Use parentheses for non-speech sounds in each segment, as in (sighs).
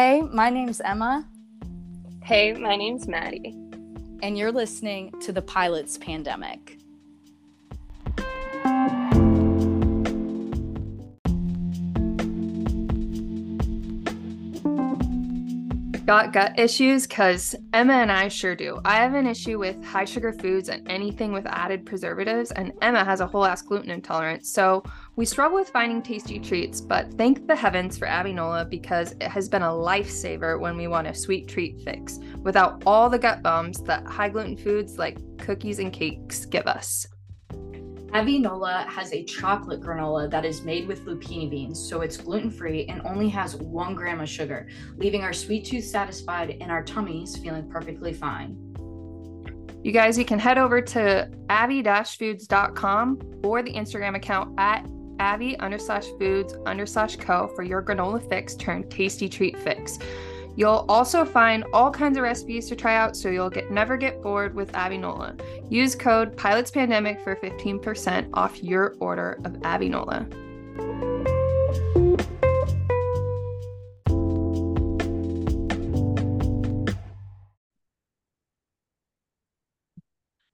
Hey, my name's Emma. Hey, my name's Maddie. And you're listening to The Pilot's Pandemic. Got gut issues? Because Emma and I sure do. I have an issue with high sugar foods and anything with added preservatives, and Emma has a whole ass gluten intolerance. So we struggle with finding tasty treats, but thank the heavens for Avinola because it has been a lifesaver when we want a sweet treat fix without all the gut bumps that high gluten foods like cookies and cakes give us. Avinola has a chocolate granola that is made with lupini beans, so it's gluten free and only has one gram of sugar, leaving our sweet tooth satisfied and our tummies feeling perfectly fine. You guys, you can head over to avi-foods.com or the Instagram account at avi underslash foods underslash co for your granola fix turned tasty treat fix. You'll also find all kinds of recipes to try out so you'll get never get bored with Avinola. Use code Pilots Pandemic for 15% off your order of Avinola.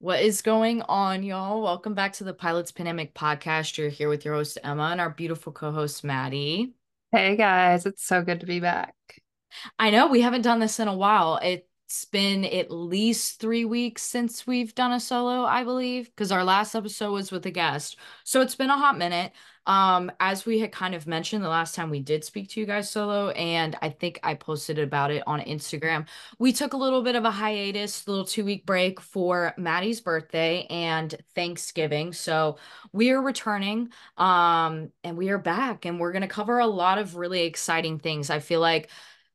What is going on, y'all? Welcome back to the Pilots Pandemic podcast. You're here with your host, Emma, and our beautiful co host, Maddie. Hey, guys. It's so good to be back. I know we haven't done this in a while. It's been at least three weeks since we've done a solo, I believe, because our last episode was with a guest. So it's been a hot minute. Um, as we had kind of mentioned the last time we did speak to you guys solo, and I think I posted about it on Instagram. We took a little bit of a hiatus, a little two week break for Maddie's birthday and Thanksgiving. So we are returning, um, and we are back, and we're gonna cover a lot of really exciting things. I feel like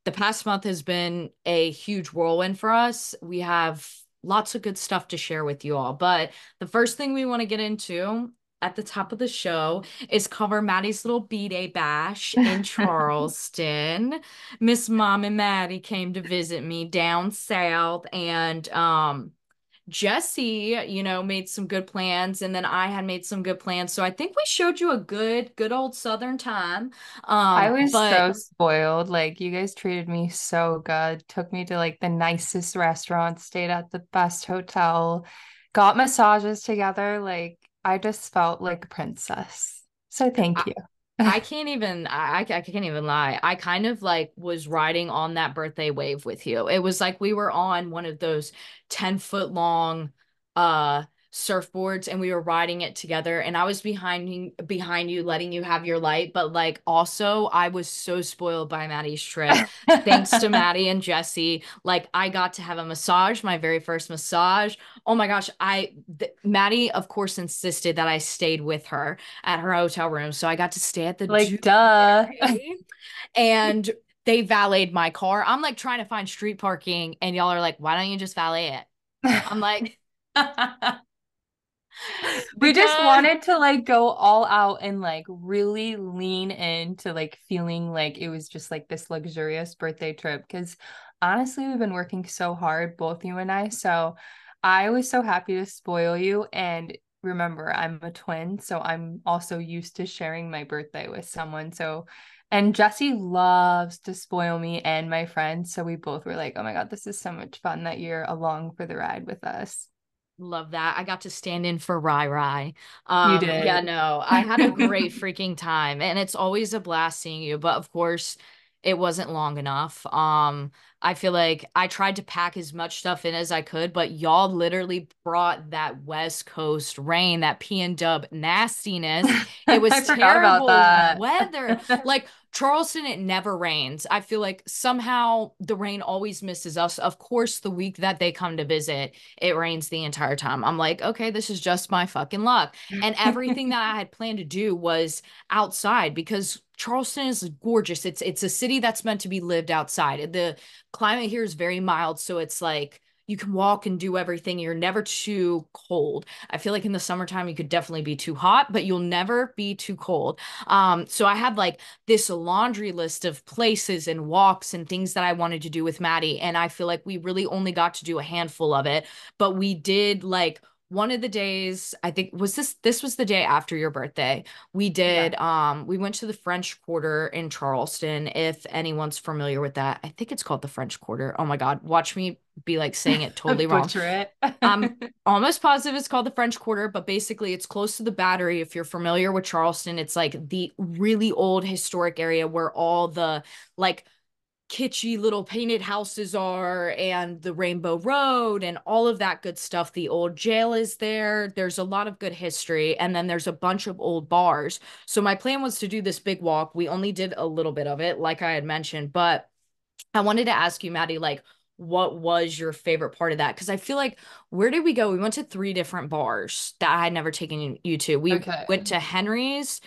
the past month has been a huge whirlwind for us. We have lots of good stuff to share with you all. But the first thing we want to get into at the top of the show is cover Maddie's little B Day bash in (laughs) Charleston. Miss Mom and Maddie came to visit me down south and um Jesse, you know, made some good plans, and then I had made some good plans. So I think we showed you a good, good old Southern time. Um, I was but... so spoiled. Like you guys treated me so good. Took me to like the nicest restaurant, stayed at the best hotel, got massages together. Like I just felt like a princess. So thank you. I (laughs) can't even I, I can't even lie. I kind of like was riding on that birthday wave with you. It was like we were on one of those 10 foot long uh surfboards and we were riding it together and I was behind you behind you letting you have your light but like also I was so spoiled by Maddie's trip. Thanks to (laughs) Maddie and Jesse like I got to have a massage my very first massage. Oh my gosh I th- Maddie of course insisted that I stayed with her at her hotel room so I got to stay at the like duh. (laughs) And they valeted my car. I'm like trying to find street parking and y'all are like why don't you just valet it? I'm like (laughs) (laughs) we just wanted to like go all out and like really lean into like feeling like it was just like this luxurious birthday trip because honestly we've been working so hard both you and I so I was so happy to spoil you and remember I'm a twin so I'm also used to sharing my birthday with someone so and Jesse loves to spoil me and my friends so we both were like oh my god this is so much fun that you're along for the ride with us Love that. I got to stand in for Rai Rai. Um, you did. Yeah, no, I had a great (laughs) freaking time. And it's always a blast seeing you. But of course, it wasn't long enough. Um, I feel like I tried to pack as much stuff in as I could, but y'all literally brought that West Coast rain, that P and Dub nastiness. (laughs) It was terrible weather. (laughs) like Charleston, it never rains. I feel like somehow the rain always misses us. Of course, the week that they come to visit, it rains the entire time. I'm like, okay, this is just my fucking luck. And everything that I had planned to do was outside because Charleston is gorgeous. It's it's a city that's meant to be lived outside. The climate here is very mild, so it's like you can walk and do everything. You're never too cold. I feel like in the summertime you could definitely be too hot, but you'll never be too cold. Um, so I had like this laundry list of places and walks and things that I wanted to do with Maddie, and I feel like we really only got to do a handful of it, but we did like one of the days i think was this this was the day after your birthday. We did yeah. um we went to the french quarter in charleston if anyone's familiar with that. I think it's called the french quarter. Oh my god watch me be like saying it totally (laughs) wrong. It. i'm (laughs) almost positive it's called the french quarter but basically it's close to the battery if you're familiar with charleston. It's like the really old historic area where all the like kitschy little painted houses are and the Rainbow Road and all of that good stuff. The old jail is there. There's a lot of good history. And then there's a bunch of old bars. So my plan was to do this big walk. We only did a little bit of it, like I had mentioned. But I wanted to ask you, Maddie, like, what was your favorite part of that? Because I feel like where did we go? We went to three different bars that I had never taken you to. We okay. went to Henry's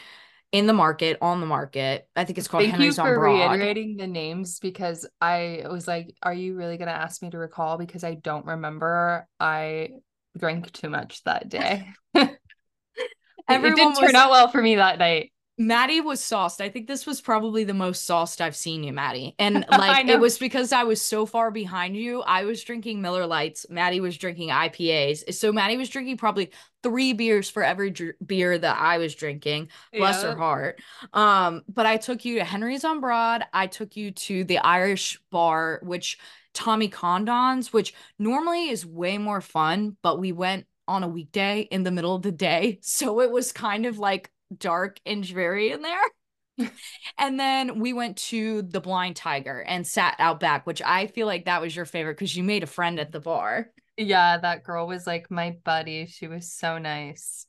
in the market on the market. I think it's called Thank Henry's you for reiterating the names because I was like, "Are you really going to ask me to recall?" Because I don't remember. I drank too much that day. (laughs) Everyone it didn't was... turn out well for me that night. Maddie was sauced. I think this was probably the most sauced I've seen you, Maddie. And (laughs) like it was because I was so far behind you. I was drinking Miller Lights. Maddie was drinking IPAs. So Maddie was drinking probably three beers for every dr- beer that I was drinking. Bless yeah. her heart. Um, but I took you to Henry's on Broad. I took you to the Irish bar, which Tommy Condon's, which normally is way more fun, but we went on a weekday in the middle of the day. (laughs) So it was kind of like dark and dreary in there. (laughs) and then we went to the Blind Tiger and sat out back, which I feel like that was your favorite because you made a friend at the bar. Yeah, that girl was like my buddy. She was so nice.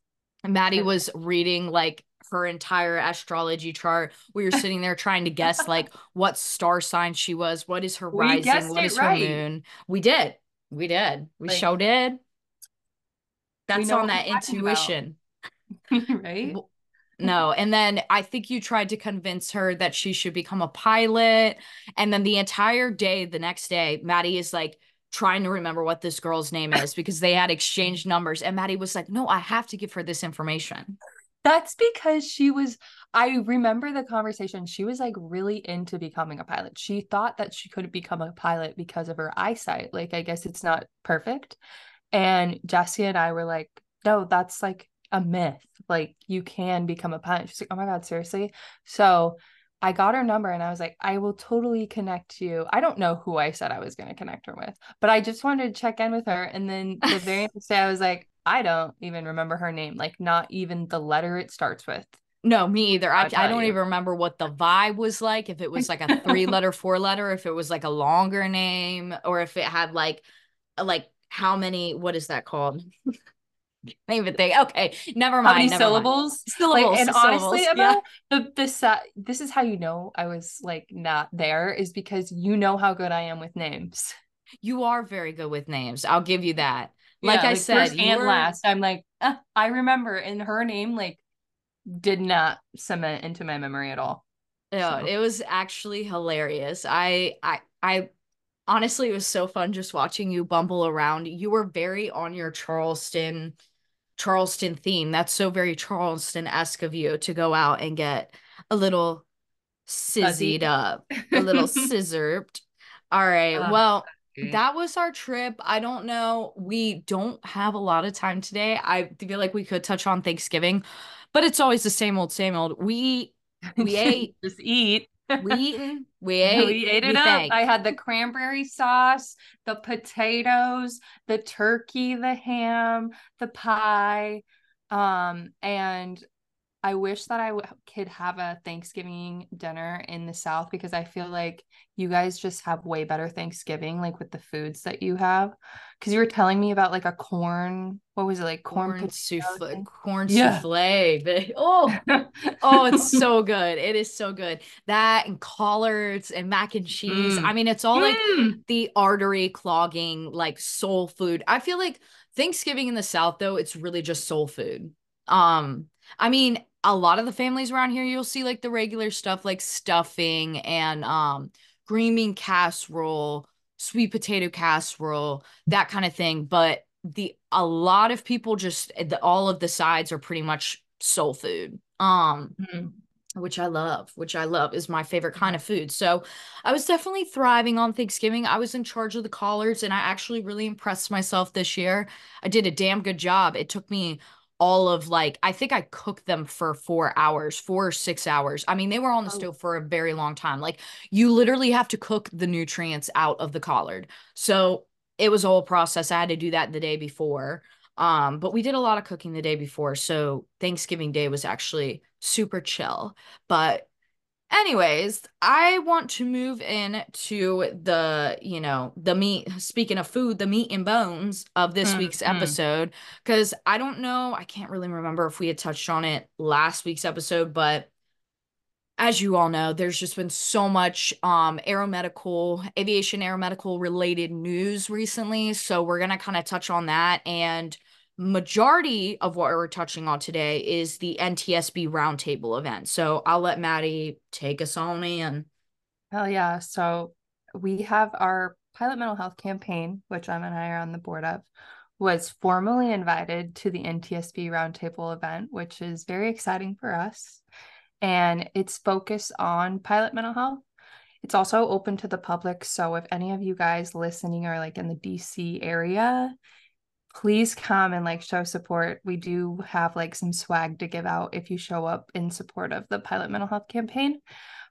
Maddie was reading like her entire astrology chart. We were sitting there trying to guess (laughs) like what star sign she was, what is her we rising, what is right. her moon. We did. We did. We like, show did. That's on that intuition. (laughs) right? No. And then I think you tried to convince her that she should become a pilot. And then the entire day, the next day, Maddie is like trying to remember what this girl's name is because they had exchanged numbers. And Maddie was like, no, I have to give her this information. That's because she was, I remember the conversation. She was like really into becoming a pilot. She thought that she couldn't become a pilot because of her eyesight. Like, I guess it's not perfect. And Jesse and I were like, no, that's like a myth. Like you can become a pilot. She's like, oh my God, seriously? So I got her number and I was like, I will totally connect you. I don't know who I said I was going to connect her with, but I just wanted to check in with her. And then the very (laughs) next day, I was like, I don't even remember her name, like not even the letter it starts with. No, me either. I, I don't you. even remember what the vibe was like. If it was like a three letter, (laughs) four letter, if it was like a longer name, or if it had like, like how many, what is that called? I even think. Okay, never mind. How many syllables? Mind. Syllables. Like, and honestly, about yeah. the this uh, this is how you know I was like not there is because you know how good I am with names. You are very good with names. I'll give you that. Like yeah, I like said, and were... last, I'm like uh, I remember, and her name like did not cement into my memory at all. Yeah, so. it was actually hilarious. I I I honestly it was so fun just watching you bumble around. You were very on your Charleston Charleston theme. That's so very Charleston esque of you to go out and get a little sizzied up, a little (laughs) scissored. All right. Uh, well, okay. that was our trip. I don't know. We don't have a lot of time today. I feel like we could touch on Thanksgiving, but it's always the same old, same old. We we (laughs) ate. Just eat. we (laughs) eaten. (laughs) We ate. we ate it we up. Thanked. I had the cranberry sauce, the potatoes, the turkey, the ham, the pie, um, and I wish that I w- could have a Thanksgiving dinner in the South because I feel like you guys just have way better Thanksgiving, like with the foods that you have. Because you were telling me about like a corn, what was it like corn, corn souffle, corn yeah. souffle. Oh, (laughs) oh, it's so good. It is so good. That and collards and mac and cheese. Mm. I mean, it's all like mm. the artery clogging, like soul food. I feel like Thanksgiving in the South, though, it's really just soul food. Um, I mean, a lot of the families around here, you'll see like the regular stuff like stuffing and um green bean casserole, sweet potato casserole, that kind of thing. But the a lot of people just the, all of the sides are pretty much soul food. Um mm-hmm. which I love, which I love is my favorite kind of food. So I was definitely thriving on Thanksgiving. I was in charge of the collards and I actually really impressed myself this year. I did a damn good job. It took me all of like, I think I cooked them for four hours, four or six hours. I mean, they were on the Oh. stove for a very long time. Like, you literally have to cook the nutrients out of the collard. So it was a whole process. I had to do that the day before. Um, but we did a lot of cooking the day before. So Thanksgiving Day was actually super chill. But anyways, I want to move in to the, you know, the meat, speaking of food, the meat and bones of this week's Mhm. episode. Because I don't know, I can't really remember if we had touched on it last week's episode, but as you all know, there's just been so much um aeromedical, aviation aeromedical related news recently. So we're gonna kind of touch on that. And majority of what we're touching on today is the NTSB roundtable event. So I'll let Maddie take us on in. Hell yeah. So we have our pilot mental health campaign, which Emma and I are on the board of, was formally invited to the NTSB roundtable event, which is very exciting for us. And it's focused on pilot mental health. It's also open to the public. So if any of you guys listening are like in the DC area, please come and like show support. We do have like some swag to give out if you show up in support of the pilot mental health campaign.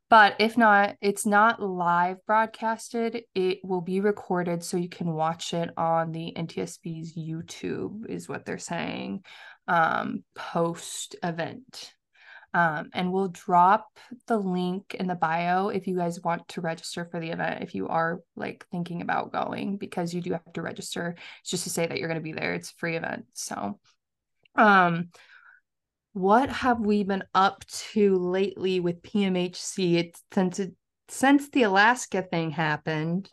But if not, it's not live broadcasted. It will be recorded so you can watch it on the NTSB's YouTube, is what they're saying, um, post event. Um, and we'll drop the link in the bio if you guys want to register for the event, if you are like thinking about going, because you do have to register. It's just to say that you're going to be there. It's a free event. So, um, what have we been up to lately with PMHC? It's since it, since the Alaska thing happened,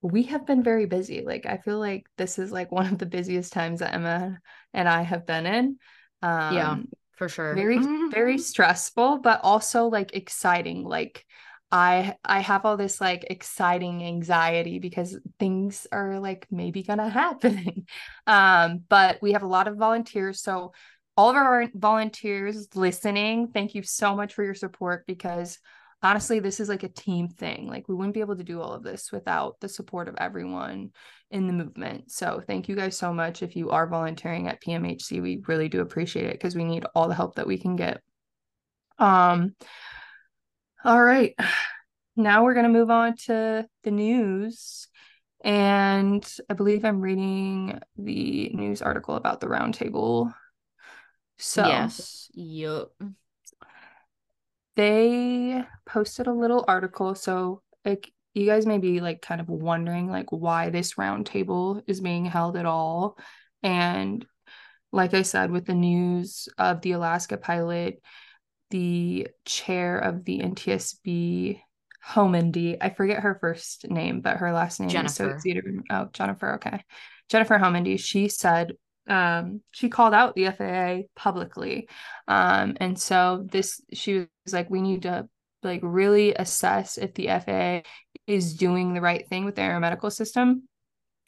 we have been very busy. Like I feel like this is like one of the busiest times that Emma and I have been in. Um, Yeah, for sure. very very stressful but also like exciting. Like i i have all this like exciting anxiety because things are like maybe gonna happen. (laughs) Um but we have a lot of volunteers so all of our volunteers listening thank you so much for your support because honestly this is like a team thing like we wouldn't be able to do all of this without the support of everyone in the movement. So thank you guys so much. If you are volunteering at pmhc we really do appreciate it because we need all the help that we can get. Um all right. (sighs) Now we're going to move on to the news and i believe i'm reading the news article about the roundtable. So yes. Yup. They posted a little article so like you guys may be like kind of wondering like why this roundtable is being held at all and like i said with the news of the alaska pilot the chair of the ntsb homendy i forget her first name but her last name Jennifer. is so oh jennifer okay jennifer homendy she said um, she called out the FAA publicly. Um, and so this, she was like, we need to like really assess if the FAA is doing the right thing with the aeromedical system.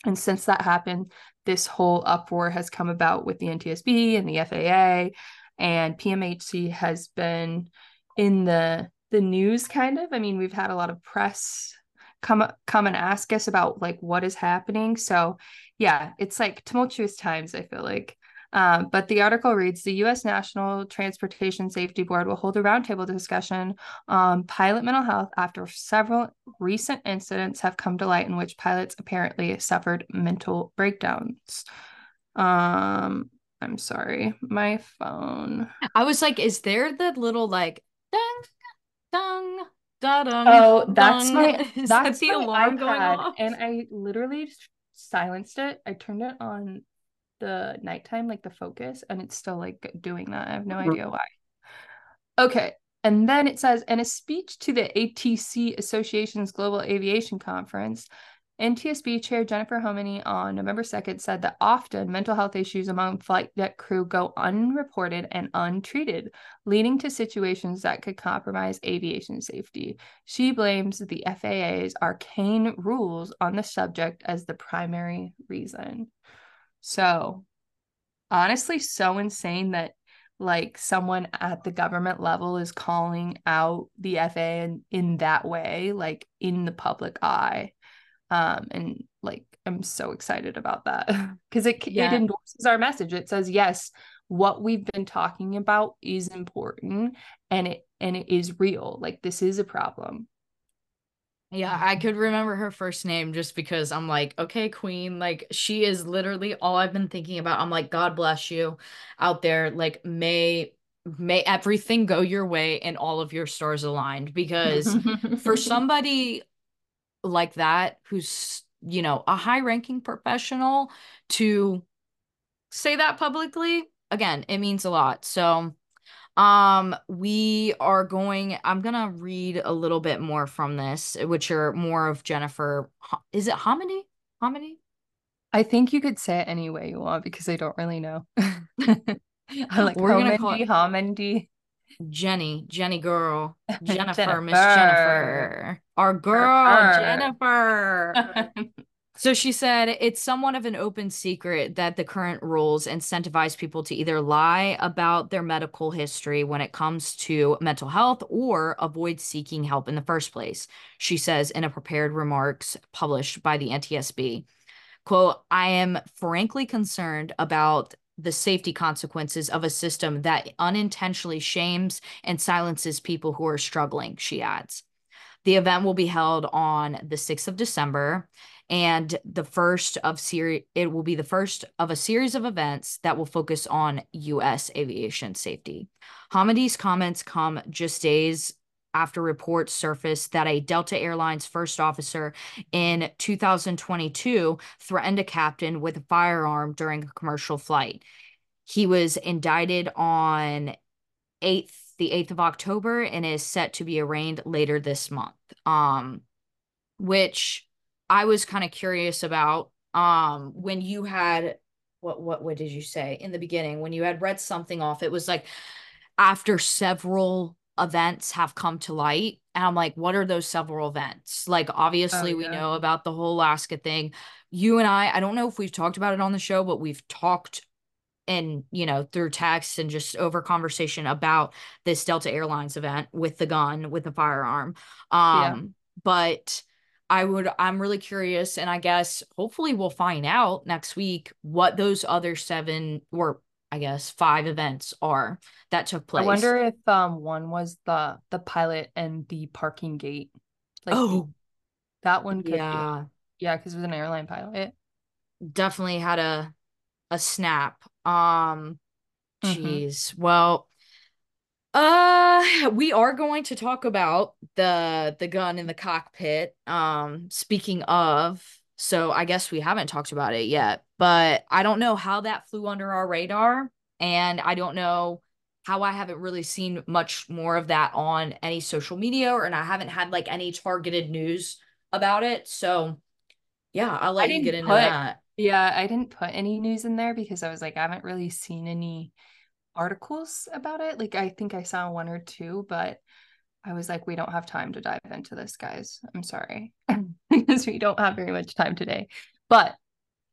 And since that happened, this whole uproar has come about with the NTSB and the FAA, and PMHC has been in the the news kind of. I mean, we've had a lot of press come come and ask us about like what is happening. So yeah, it's like tumultuous times, I feel like. Um, but the article reads The U.S. National Transportation Safety Board will hold a roundtable discussion on pilot mental health after several recent incidents have come to light in which pilots apparently suffered mental breakdowns. Um, I'm sorry, my phone. I was like, is there the little like dun dun da dun? Oh, that's dun? my (laughs) that's that the alarm going off? and I literally silenced it. I turned it on the nighttime, like the focus, and it's still like doing that. I have no idea why. Okay. And then it says in a speech to the ATC Association's Global Aviation Conference, NTSB Chair Jennifer Hominy on November 2nd said that often mental health issues among flight deck crew go unreported and untreated, leading to situations that could compromise aviation safety. She blames the FAA's arcane rules on the subject as the primary reason. So, honestly, so insane that like someone at the government level is calling out the FAA in, in that way, like in the public eye. Um, and like I'm so excited about that (laughs) because it yeah. it endorses our message. It says yes, what we've been talking about is important and it and it is real. Like this is a problem. Yeah, I could remember her first name just because I'm like, okay, Queen, like she is literally all I've been thinking about. I'm like, God bless you out there. Like, may may everything go your way and all of your stars aligned (laughs) because for somebody like that who's you know a high ranking professional to say that publicly again it means a lot so um, we are going, I'm gonna read a little bit more from this, which are more of Jennifer. Is it Hominy? Hominy? I think you could say it any way you want because I don't really know. (laughs) I (laughs) like We're gonna call it Homendy. Jenny, Jenny girl, (laughs) Jennifer, Miss Jennifer, our girl, Jennifer. (laughs) So she said it's somewhat of an open secret that the current rules incentivize people to either lie about their medical history when it comes to mental health or avoid seeking help in the first place. She says in a prepared remarks published by the NTSB, quote, I am frankly concerned about the safety consequences of a system that unintentionally shames and silences people who are struggling, she adds. The event will be held on the 6th of December and the first of series it will be the first of a series of events that will focus on US aviation safety. Homendy's comments come just days after reports surfaced that a Delta Airlines first officer in 2022 threatened a captain with a firearm during a commercial flight. He was indicted on 8th the 8th of October and is set to be arraigned later this month. Um which I was kind of curious about um when you had what what what did you say in the beginning when you had read something off it was like after several events have come to light and I'm like what are those several events like obviously oh, yeah. we know about the whole Alaska thing you and I I don't know if we've talked about it on the show but we've talked and you know through text and just over conversation about this Delta Airlines event with the gun with the firearm um yeah. but I would I'm really curious and I guess hopefully we'll find out next week what those other seven or I guess five events are that took place. I wonder if um one was the the pilot and the parking gate. Like oh, that one could yeah. Be, yeah, cuz it was an airline pilot. Definitely had a a snap. Um jeez. Mm-hmm. Well, uh, (laughs) we are going to talk about the the gun in the cockpit. Um, speaking of, so I guess we haven't talked about it yet, but I don't know how that flew under our radar, and I don't know how I haven't really seen much more of that on any social media, or and I haven't had like any targeted news about it. So, yeah, I'll let you get into put, that. Yeah, I didn't put any news in there because I was like, I haven't really seen any articles about it. Like I think I saw one or two, but I was like, we don't have time to dive into this, guys. I'm sorry. (clears throat) because (laughs) we don't have very much time today. But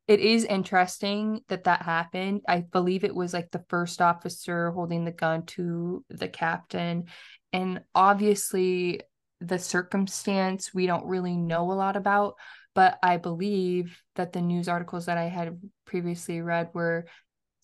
it is interesting that that happened. I believe it was like the first officer holding the gun to the captain. And obviously, the circumstance we don't really know a lot about. But I believe that the news articles that I had previously read were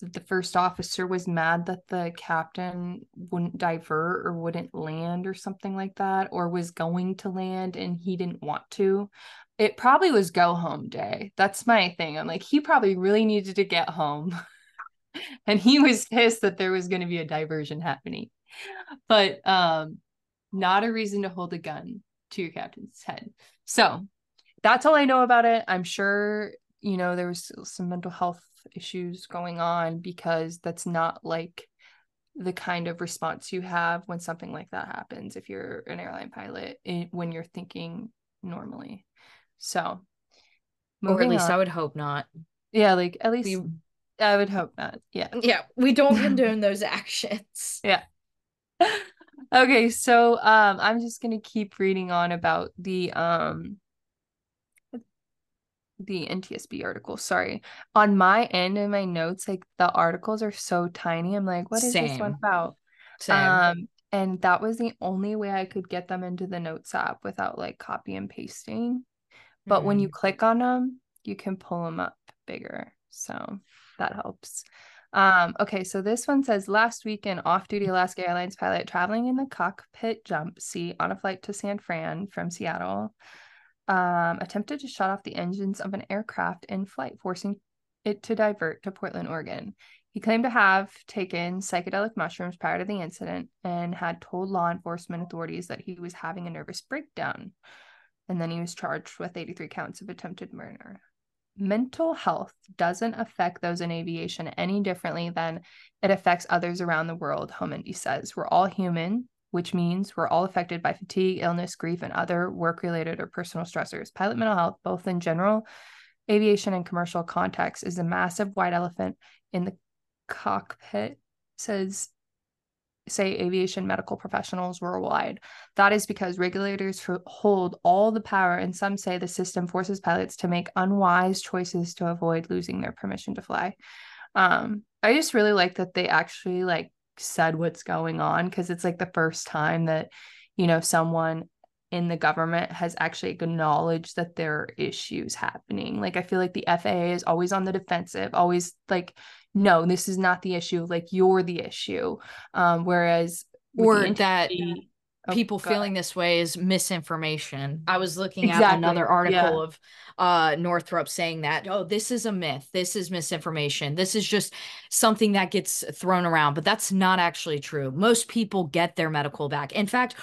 the first officer was mad that the captain wouldn't divert or wouldn't land or something like that, or was going to land and he didn't want to. It probably was go home day. That's my thing. I'm like, he probably really needed to get home. (laughs) and he was pissed that there was going to be a diversion happening. But um, not a reason to hold a gun to your captain's head. So that's all I know about it. I'm sure, you know, there was some mental health issues going on because that's not like the kind of response you have when something like that happens if you're an airline pilot in, when you're thinking normally. So or at least on. i would hope not. Yeah like at least we, i would hope not yeah. (laughs) Yeah we don't (laughs) condone those actions. Yeah. (laughs) Okay so um i'm just gonna keep reading on about the um the NTSB article. Sorry. On my end in my notes, like the articles are so tiny. I'm like, what is Same. this one about? Same. Um, and that was the only way I could get them into the notes app without like copy and pasting. But mm-hmm. when you mm. click on them, you can pull them up bigger. So that helps. Um, okay, so this one says last week, an off duty Alaska Airlines pilot traveling in the cockpit jump seat on a flight to San Fran from Seattle um, attempted to shut off the engines of an aircraft in flight, forcing it to divert to Portland, Oregon. He claimed to have taken psychedelic mushrooms prior to the incident and had told law enforcement authorities that he was having a nervous breakdown. And then he was charged with 83 counts of attempted murder. Mental health doesn't affect those in aviation any differently than it affects others around the world, Homendy says. We're all human which means we're all affected by fatigue, illness, grief, and other work related or personal stressors. Pilot mental health, both in general aviation and commercial context, is a massive white elephant in the cockpit, says say aviation medical professionals worldwide. That is because regulators hold all the power, and some say the system forces pilots to make unwise choices to avoid losing their permission to fly. Um, I just really like that they actually like said what's going on because it's like the first time that you know someone in the government has actually acknowledged that there are issues happening. Like i feel like the faa is always on the defensive always like no this is not the issue like you're the issue. Um whereas or that Oh, people feeling this way is misinformation. I was looking exactly. at another article yeah. of uh Northrup saying that, oh, this is a myth. This is misinformation. This is just something that gets thrown around, but that's not actually true. Most people get their medical back. In fact,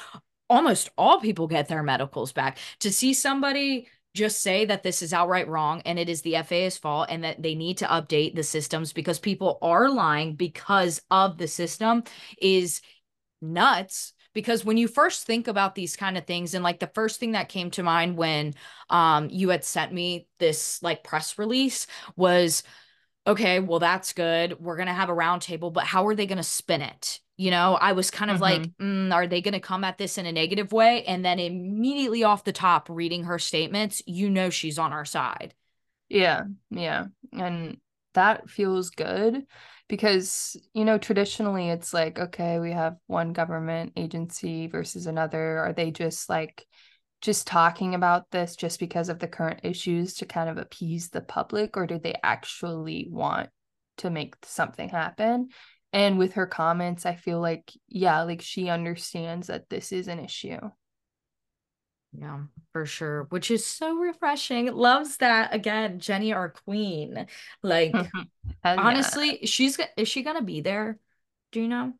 almost all people get their medicals back. To see somebody just say that this is outright wrong and it is the FAA's fault and that they need to update the systems because people are lying because of the system is nuts because when you first think about these kind of things and like the first thing that came to mind when um you had sent me this like press release was okay well that's good. We're going to have a roundtable but how are they going to spin it? You know i was kind of mm-hmm. like mm, are they going to come at this in a negative way? And then immediately off the top reading her statements you know she's on our side. Yeah yeah. And that feels good because you know traditionally it's like okay we have one government agency versus another. Are they just like just talking about this just because of the current issues to kind of appease the public or do they actually want to make something happen? And with her comments i feel like yeah like she understands that this is an issue yeah, for sure. Which is so refreshing. Loves that again, Jenny, our queen. Like (laughs) honestly, yeah. she's is she gonna be there? Do you know?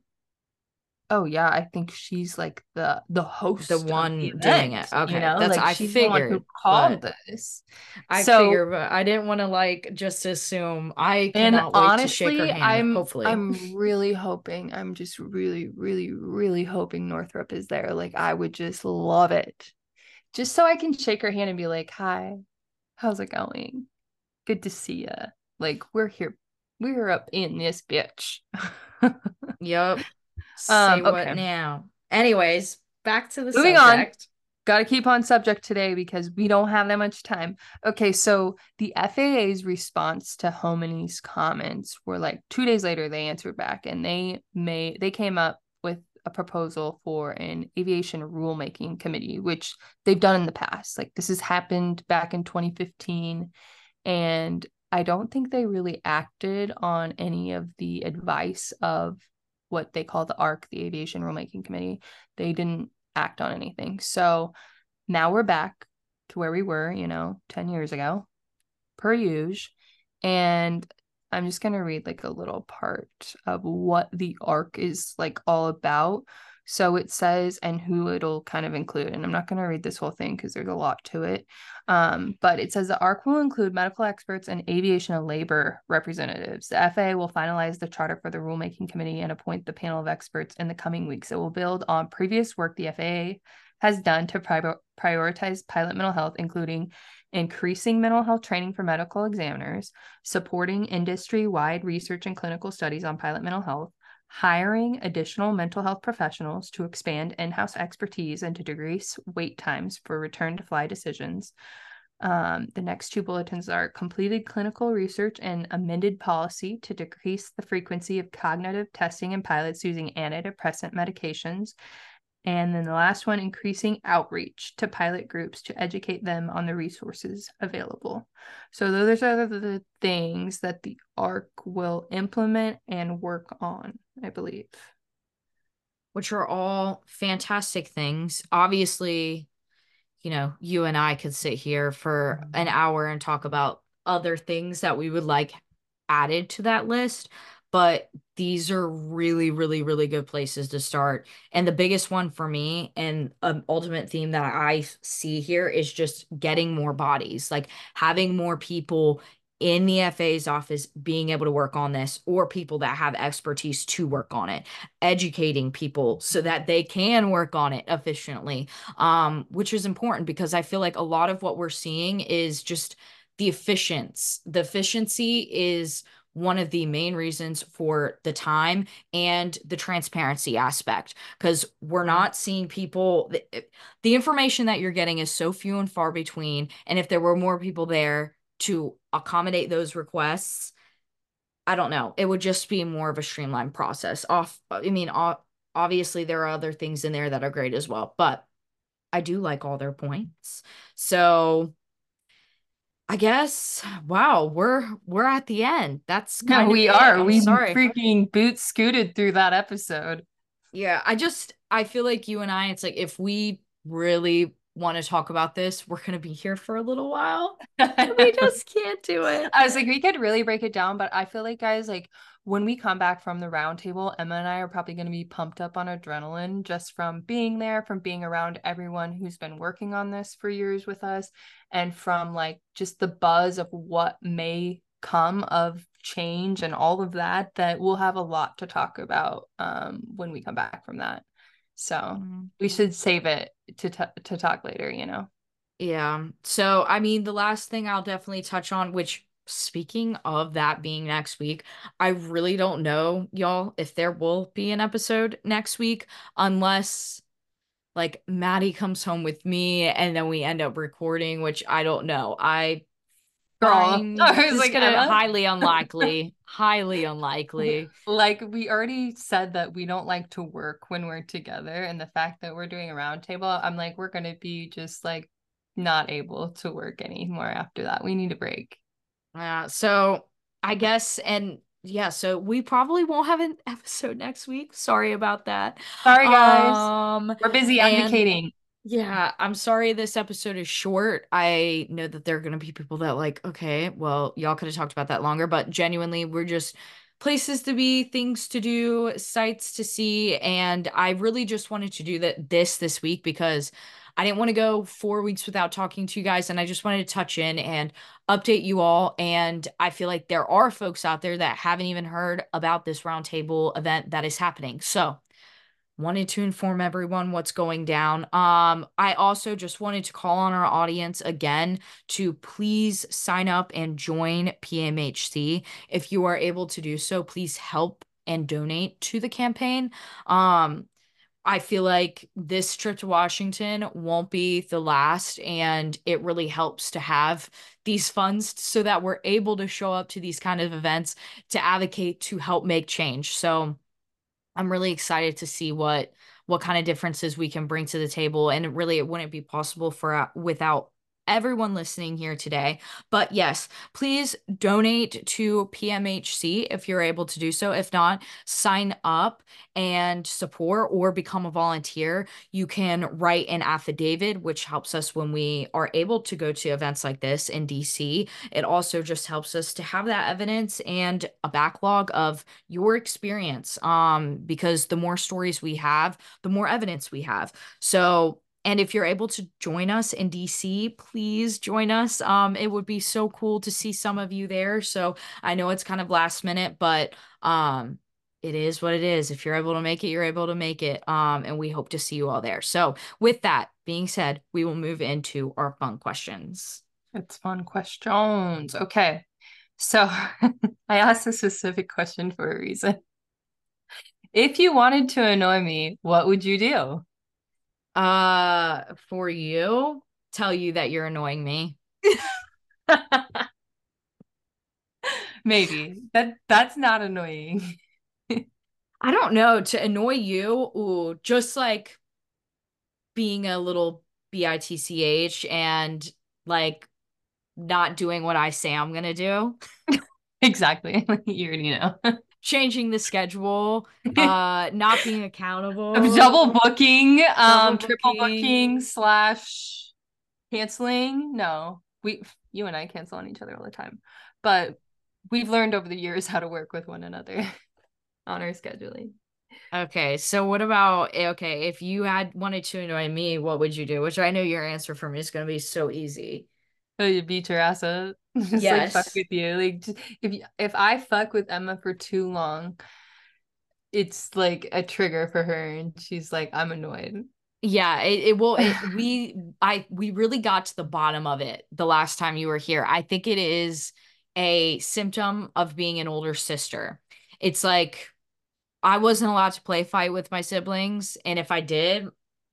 Oh yeah, I think she's like the the host, the one the event, doing it. Okay, you know? that's like, I figured. who called this? I so, figure, but I didn't want to like just assume. I and honestly, I'm hopefully, I'm really hoping. I'm just really, really, really hoping Northrup is there. Like I would just love it just so I can shake her hand and be like, "Hi, how's it going? Good to see you. Like we're here, we're up in this bitch." (laughs) yep. Say um, okay. what now? Anyways, back to the moving subject. on. Got to keep on subject today because we don't have that much time. Okay, so the FAA's response to Homendy's comments were like two days later they answered back and they made they came up a proposal for an aviation rulemaking committee, which they've done in the past. Like this has happened back in 2015. And I don't think they really acted on any of the advice of what they call the ARC, the Aviation Rulemaking Committee. They didn't act on anything. So now we're back to where we were, you know, 10 years ago, per usual. And I'm just going to read like a little part of what the arc is like all about. So it says, and who it'll kind of include. And I'm not going to read this whole thing because there's a lot to it. Um, but it says the ARC will include medical experts and aviation and labor representatives. The FAA will finalize the charter for the rulemaking committee and appoint the panel of experts in the coming weeks. It will build on previous work the FAA has done to pri- prioritize pilot mental health, including increasing mental health training for medical examiners, supporting industry wide research and clinical studies on pilot mental health, hiring additional mental health professionals to expand in house expertise and to decrease wait times for return to fly decisions, Um, the next two bulletins are completed clinical research and amended policy to decrease the frequency of cognitive testing in pilots using antidepressant medications. And then the last one, increasing outreach to pilot groups to educate them on the resources available. So those are the things that the ARC will implement and work on, I believe. Which are all fantastic things. Obviously, you know, you and I could sit here for mm-hmm. an hour and talk about other things that we would like added to that list but these are really really really good places to start. And the biggest one for me and an ultimate theme that i see here is just getting more bodies like having more people in the FA's office being able to work on this or people that have expertise to work on it educating people so that they can work on it efficiently um which is important because i feel like a lot of what we're seeing is just the efficiency the efficiency is one of the main reasons for the time and the transparency aspect because we're mm-hmm. not seeing people the, eh, the, information that you're getting is so few and far between and if there were more people there to accommodate those requests i don't know it would just be more of a streamlined process off i mean obviously there are other things in there that are great as well but i do like all their points. So I guess. Wow, we're we're at the end. That's kind no, we are. We sorry. freaking boot scooted through that episode. Yeah, I just I feel like you and I. It's like if we really want to talk about this, we're gonna be here for a little while. (laughs) we just can't do it. I was like, we could really break it down, but I feel like guys, like when we come back from the roundtable, Emma and I are probably going to be pumped up on adrenaline just from being there, from being around everyone who's been working on this for years with us, and from like just the buzz of what may come of change and all of that. That we'll have a lot to talk about um, when we come back from that. So mm-hmm. we should save it to t- to talk later. You know. Yeah. So I mean, the last thing I'll definitely touch on, which speaking of that being next week, I really don't know, y'all, if there will be an episode next week unless like Maddie comes home with me and then we end up recording, which I don't know. I Girl, (laughs) I was like, gonna, highly (laughs) unlikely, highly unlikely. (laughs) Like we already said that we don't like to work when we're together, and the fact that we're doing a roundtable, I'm like, we're gonna be just like not able to work anymore after that. We need a break. Yeah. So I guess, and yeah, so we probably won't have an episode next week. Sorry about that. Sorry, guys. Um, We're busy advocating. Yeah, I'm sorry this episode is short. I know that there are going to be people that like, okay, well, y'all could have talked about that longer, but genuinely, we're just places to be, things to do, sights to see, and I really just wanted to do that this this week because I didn't want to go four weeks without talking to you guys, and I just wanted to touch in and update you all. And I feel like there are folks out there that haven't even heard about this roundtable event that is happening. So, wanted to inform everyone what's going down. Um, I also just wanted to call on our audience again to please sign up and join PMHC. If you are able to do so, please help and donate to the campaign. Um, I feel like this trip to Washington won't be the last, and it really helps to have these funds so that we're able to show up to these kind of events to advocate to help make change. So I'm really excited to see what what kind of differences we can bring to the table and really it wouldn't be possible for uh, without everyone listening here today. But yes, please donate to PMHC if you're able to do so. If not, sign up and support or become a volunteer. You can write an affidavit, which helps us when we are able to go to events like this in DC. It also just helps us to have that evidence and a backlog of your experience. Um, because the more stories we have, the more evidence we have. So and if you're able to join us in DC, please join us. Um, it would be so cool to see some of you there. So I know it's kind of last minute, but um, it is what it is. If you're able to make it, you're able to make it. Um, and we hope to see you all there. So with that being said, we will move into our fun questions. It's fun questions. Okay. So (laughs) I asked a specific question for a reason. If you wanted to annoy me, what would you do? Uh, for you, tell you that you're annoying me. (laughs) Maybe. That that's not annoying. (laughs) I don't know. To annoy you, ooh, just like being a little bitch and like not doing what I say I'm gonna do. (laughs) exactly. you already know. Changing the schedule, (laughs) uh, not being accountable. Double booking, um, Double triple booking slash canceling. No, we you and I cancel on each other all the time. But we've learned over the years how to work with one another (laughs) on our scheduling. Okay, so what about eh, okay, if you had wanted to annoy me, what would you do? Which I know your answer for me is gonna be so easy. Oh, you beat your ass up. (laughs) Just yes. like fuck with you. Like if if I fuck with Emma for too long, it's like a trigger for her, and she's like, I'm annoyed. Yeah, it, it will. It, (laughs) we I we really got to the bottom of it the last time you were here. I think it is a symptom of being an older sister. It's like I wasn't allowed to play fight with my siblings, and if I did,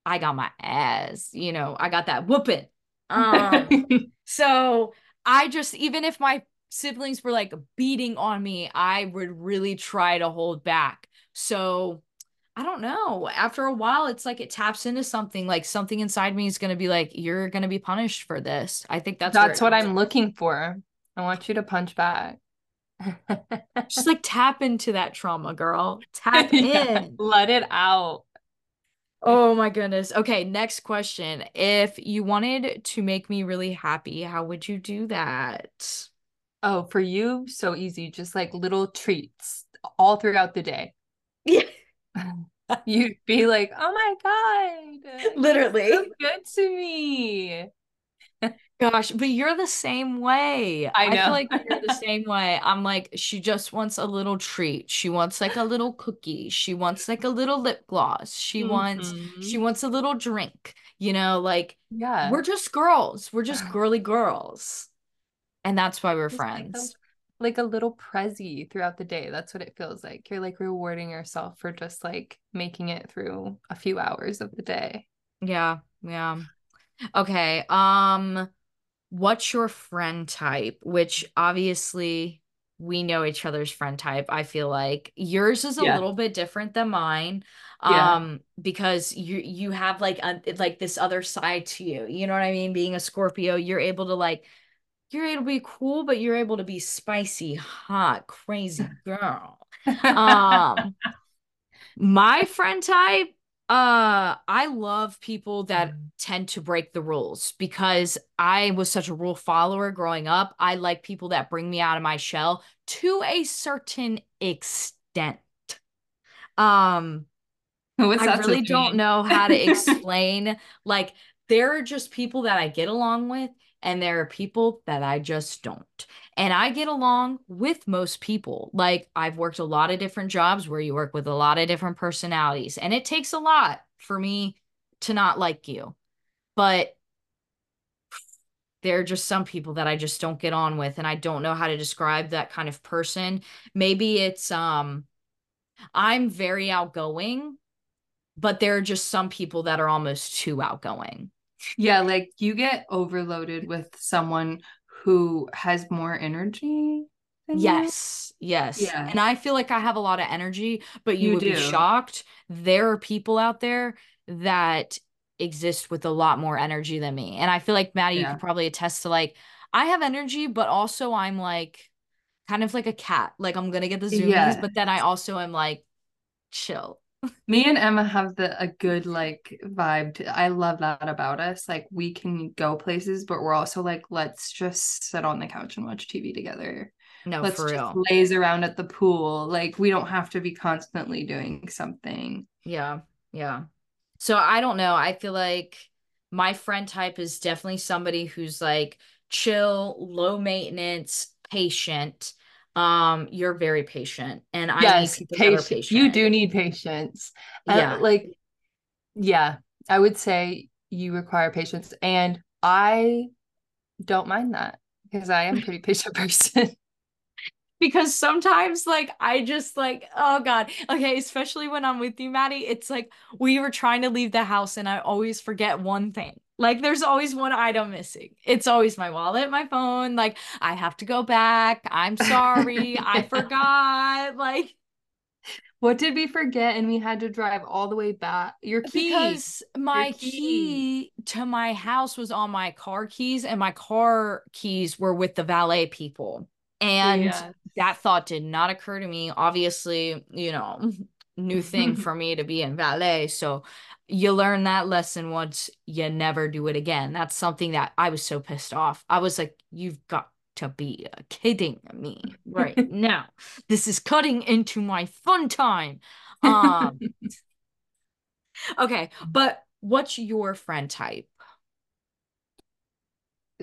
I got my ass. You know, I got that whooping. Um, (laughs) so I just even if my siblings were like beating on me, I would really try to hold back. So I don't know. After a while, it's like it taps into something. Like something inside me is going to be like, "You're going to be punished for this." I think that's that's what I'm looking for. I want you to punch back. Just like tap into that trauma, girl. (laughs) Tap yeah, in. Let it out. Oh my goodness. Okay, next question. If you wanted to make me really happy, how would you do that? Oh, for you, so easy. Just like little treats all throughout the day. Yeah. (laughs) You'd be like, oh my God. (laughs) Literally. So good to me. Gosh, but you're the same way. I know. I feel like you're the same way. I'm like, she just wants a little treat. She wants like a little cookie. She wants like a little lip gloss. She mm-hmm. wants she wants a little drink. You know, like yeah, we're just girls. We're just (sighs) girly girls. And that's why we're just friends. Like a, like a little prezi throughout the day. That's what it feels like. You're like rewarding yourself for just like making it through a few hours of the day. Yeah. Yeah. Okay. Um what's your friend type? Which obviously we know each other's friend type. I feel like yours is a yeah. little bit different than mine. Yeah. Um, because you you have like a, like this other side to you. You know what I mean? Being a Scorpio, you're able to like you're able to be cool, but you're able to be spicy, hot, crazy (laughs) girl. um my friend type uh, I love people that mm. tend to break the rules because I was such a rule follower growing up. I like people that bring me out of my shell to a certain extent. Um, (laughs) What's I really don't know how to (laughs) explain. like, there are just people that I get along with, and there are people that I just don't. And I get along with most people. Like, I've worked a lot of different jobs where you work with a lot of different personalities, and it takes a lot for me to not like you. But there are just some people that I just don't get on with, and I don't know how to describe that kind of person. Maybe it's, um, I'm very outgoing, but there are just some people that are almost too outgoing. Yeah, like you get overloaded with someone who has more energy. Yes, you. yes. Yeah. And I feel like I have a lot of energy, but you, you would do. be shocked. There are people out there that exist with a lot more energy than me. And I feel like Maddie, yeah. you could probably attest to like, I have energy, but also I'm like kind of like a cat. Like I'm gonna get the zoomies, yeah. but then I also am like chill. Me and Emma have the a good like vibe. To, I love that about us. Like we can go places, but we're also like, let's just sit on the couch and watch TV together. No, let's for real. laze around at the pool. Like we don't have to be constantly doing something. Yeah, yeah. So I don't know. I feel like my friend type is definitely somebody who's like chill, low maintenance, patient um you're very patient and i yes, need people patient. you do need patience. Uh, yeah. uh, like yeah i would say you require patience and i don't mind that because i am a pretty patient (laughs) person. Because sometimes like I just like oh god okay especially when I'm with you Maddie it's like we were trying to leave the house and I always forget one thing like there's always one item missing it's always my wallet my phone like I have to go back I'm sorry (laughs) I forgot like what did we forget and we had to drive all the way back your key because my Your key. key to my house was on my car keys and my car keys were with the valet people and Yes. that thought did not occur to me. Obviously, you know, new thing (laughs) for me to be in valet. So you learn that lesson once, you never do it again. That's something that I was so pissed off. I was like, you've got to be kidding me right (laughs) now. This is cutting into my fun time. Um, (laughs) okay, but what's your friend type?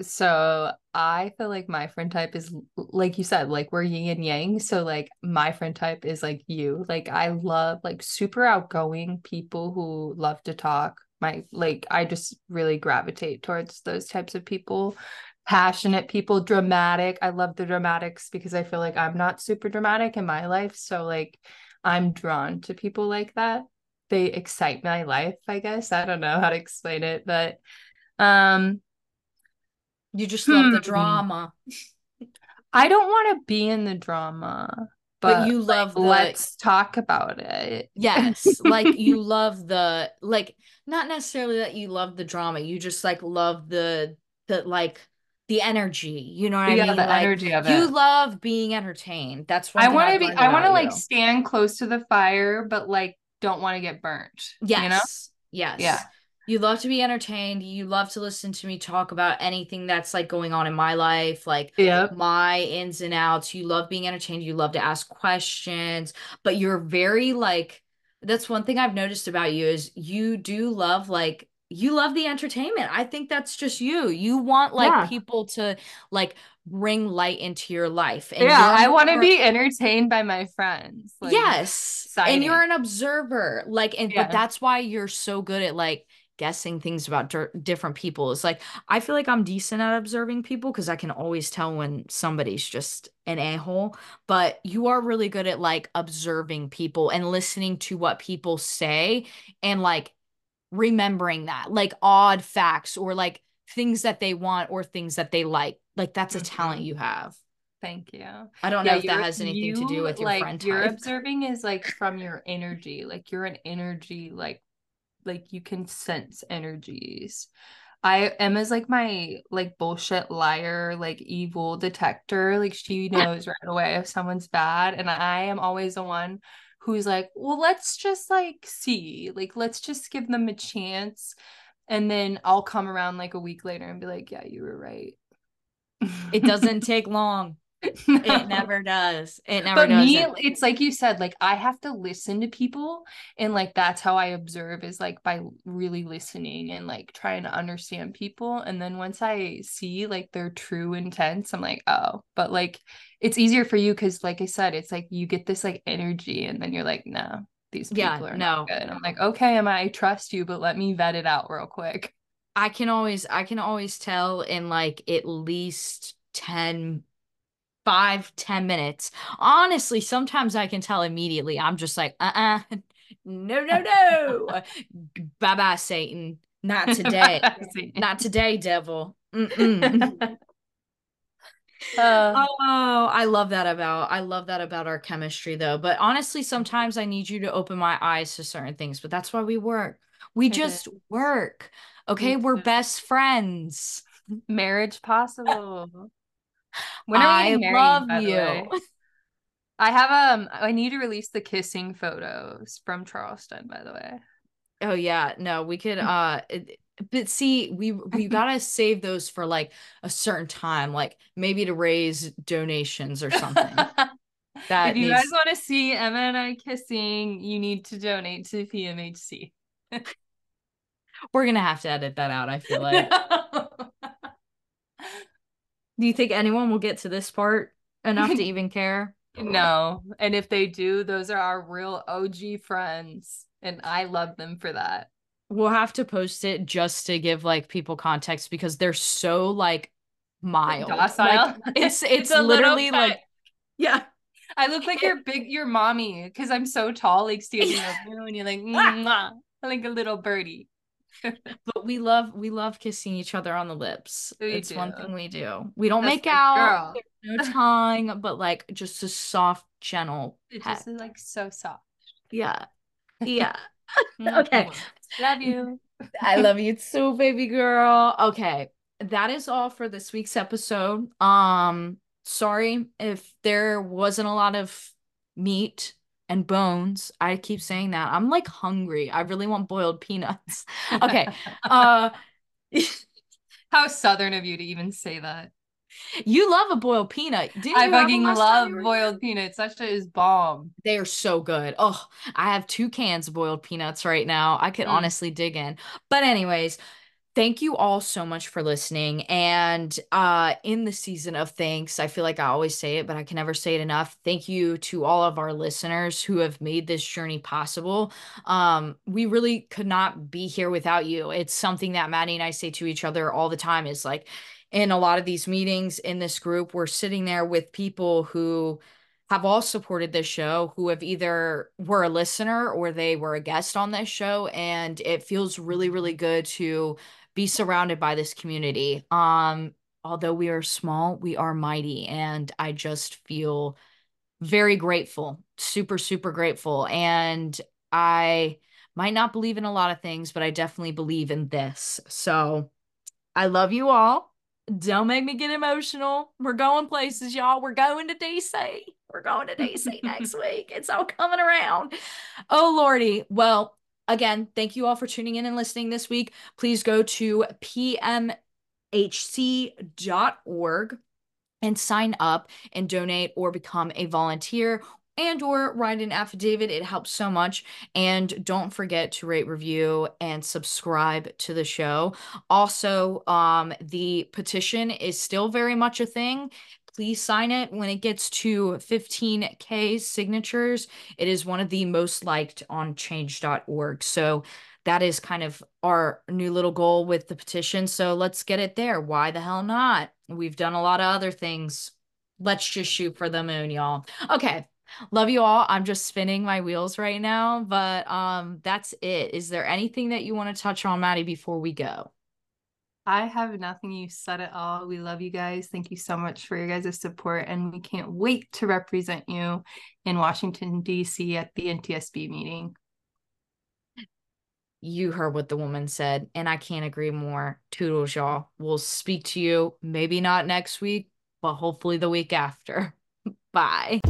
So I feel like my friend type is like you said, like we're yin and yang. So like my friend type is like you. Like I love like super outgoing people who love to talk. My like I just really gravitate towards those types of people. Passionate people, dramatic. I love the dramatics because I feel like I'm not super dramatic in my life. So like I'm drawn to people like that. They excite my life, I guess. I don't know how to explain it, but um You just love the Hmm. drama, I don't want to be in the drama, but but you like, love the let's talk about it. Yes, (laughs) like you love the like not necessarily that you love the drama, you just like love the the like the energy. You know what I mean? Yeah, the Like energy of it. you love being entertained. That's one I want to be, I want to like you. stand close to the fire, but like don't want to get burnt. You know? Yes. Yes. Yeah. You love to be entertained. You love to listen to me talk about anything that's like going on in my life, like Yep. my ins and outs. You love being entertained. You love to ask questions, but you're very like that's one thing I've noticed about you is you do love like you love the entertainment. I think that's just you. You want like Yeah. people to like bring light into your life. And Yeah, I want to be entertained by my friends. Like, yes. And you're an observer. Like, and Yeah. but that's why you're so good at like guessing things about dir- different people. It's like I feel like I'm decent at observing people because I can always tell when somebody's just an a-hole. But you are really good at like observing people and listening to what people say and like remembering that, like odd facts or like things that they want or things that they like. Like that's a talent Mhm. you have. Thank you. I don't know if that has anything to do with your like friend your type. observing is like from your energy. Like you're an energy, like like you can sense energies. I Emma's like my like bullshit liar, like evil detector. Like she knows right away if someone's bad. And I am always the one who's like, well, let's just like see. Like, let's just give them a chance. And then I'll come around like a week later and be like, yeah, you were right. It doesn't (laughs) take long. No. It (laughs) never does. It never but does. me it's like you said like i have to listen to people and like that's how i observe is like by really listening and like trying to understand people and then once i see like their true intents i'm like oh but like it's easier for you because like i said it's like you get this like energy and then you're like no these people Yeah, are no. not good i'm like okay am i trust you but let me vet it out real quick I can always I can always tell in like at least 10 5 10 minutes. Honestly, sometimes I can tell immediately. I'm just like, "Uh-uh. (laughs) No, no, no. (laughs) (laughs) Bye-bye Satan. Not today. Not today, devil. Uh, Oh, I love that about I love that about our chemistry though. But honestly, sometimes I need you to open my eyes to certain things, but that's why we work. We just work. Okay, we're best friends. marriage possible when are we I married, love you. (laughs) I have um I need to release the kissing photos from Charleston, by the way. Oh yeah, no, we could (laughs) uh it- but see, we we (laughs) gotta save those for like a certain time, like maybe to raise donations or something. That if you needs- guys want to see Emma and I kissing, you need to donate to PMHC. We're gonna have to edit that out, I feel like. Do you think anyone will get to this part enough to (laughs) even care? no, and if they do, those are our real OG friends, and I love them for that. We'll have to post it just to give like people context because they're so like mild. Docile. Like (laughs) it's it's, a literally like Yeah. I look like your big your mommy because I'm so tall, like standing over (laughs) you, and you're like, Mwah, like a little birdie. (laughs) but we love we love kissing each other on the lips. We it's do. one thing we do. We don't That's make out. No (laughs) tongue, but like just a soft, gentle It peck. just is like so soft. Yeah. Yeah. (laughs) Okay. Love you. I love you too, baby girl. Okay. That is all for this week's episode. Um, sorry if there wasn't a lot of meat and bones. I keep saying that. I'm like hungry. I really want boiled (laughs) peanuts. Okay. (laughs) Uh (laughs) How southern of you to even say that. you love a boiled peanut. Didn't I you fucking love boiled peanuts. That shit is bomb. They are so good. Oh, I have two cans of boiled peanuts right now. I could Mm. honestly dig in. But anyways, thank you all so much for listening. And uh in the season of thanks, I feel like I always say it, but I can never say it enough. Thank you to all of our listeners who have made this journey possible. Um we really could not be here without you. It's something that Maddie and I say to each other all the time is like in a lot of these meetings in this group, we're sitting there with people who have all supported this show who have either were a listener or they were a guest on this show and it feels really really good to be surrounded by this community um although we are small we are mighty and i just feel very grateful super super grateful and i might not believe in a lot of things but i definitely believe in this so i love you all don't make me get emotional. We're going places, y'all. We're going to DC. We're going to DC next (laughs) week. It's all coming around. Oh, Lordy. Well, again, thank you all for tuning in and listening this week. Please go to pmhc.org and sign up and donate or become a volunteer and or write an affidavit. It helps so much. And don't forget to rate review and subscribe to the show. Also um the petition is still very much a thing please sign it. When it gets to 15k signatures it is one of the most liked on change.org so that is kind of our new little goal with the petition. So let's get it there. Why the hell not? We've done a lot of other things. Let's just shoot for the moon y'all. Okay. Love you all. I'm just spinning my wheels right now, but um that's it. Is there anything that you want to touch on, Maddie, before we go? I have nothing. You said it all. We love you guys. Thank you so much for your guys' support. And we can't wait to represent you in Washington, D.C. at the NTSB meeting. You heard what the woman said, and I can't agree more. Toodles, y'all. We'll speak to you maybe not next week, but hopefully the week after. (laughs) Bye.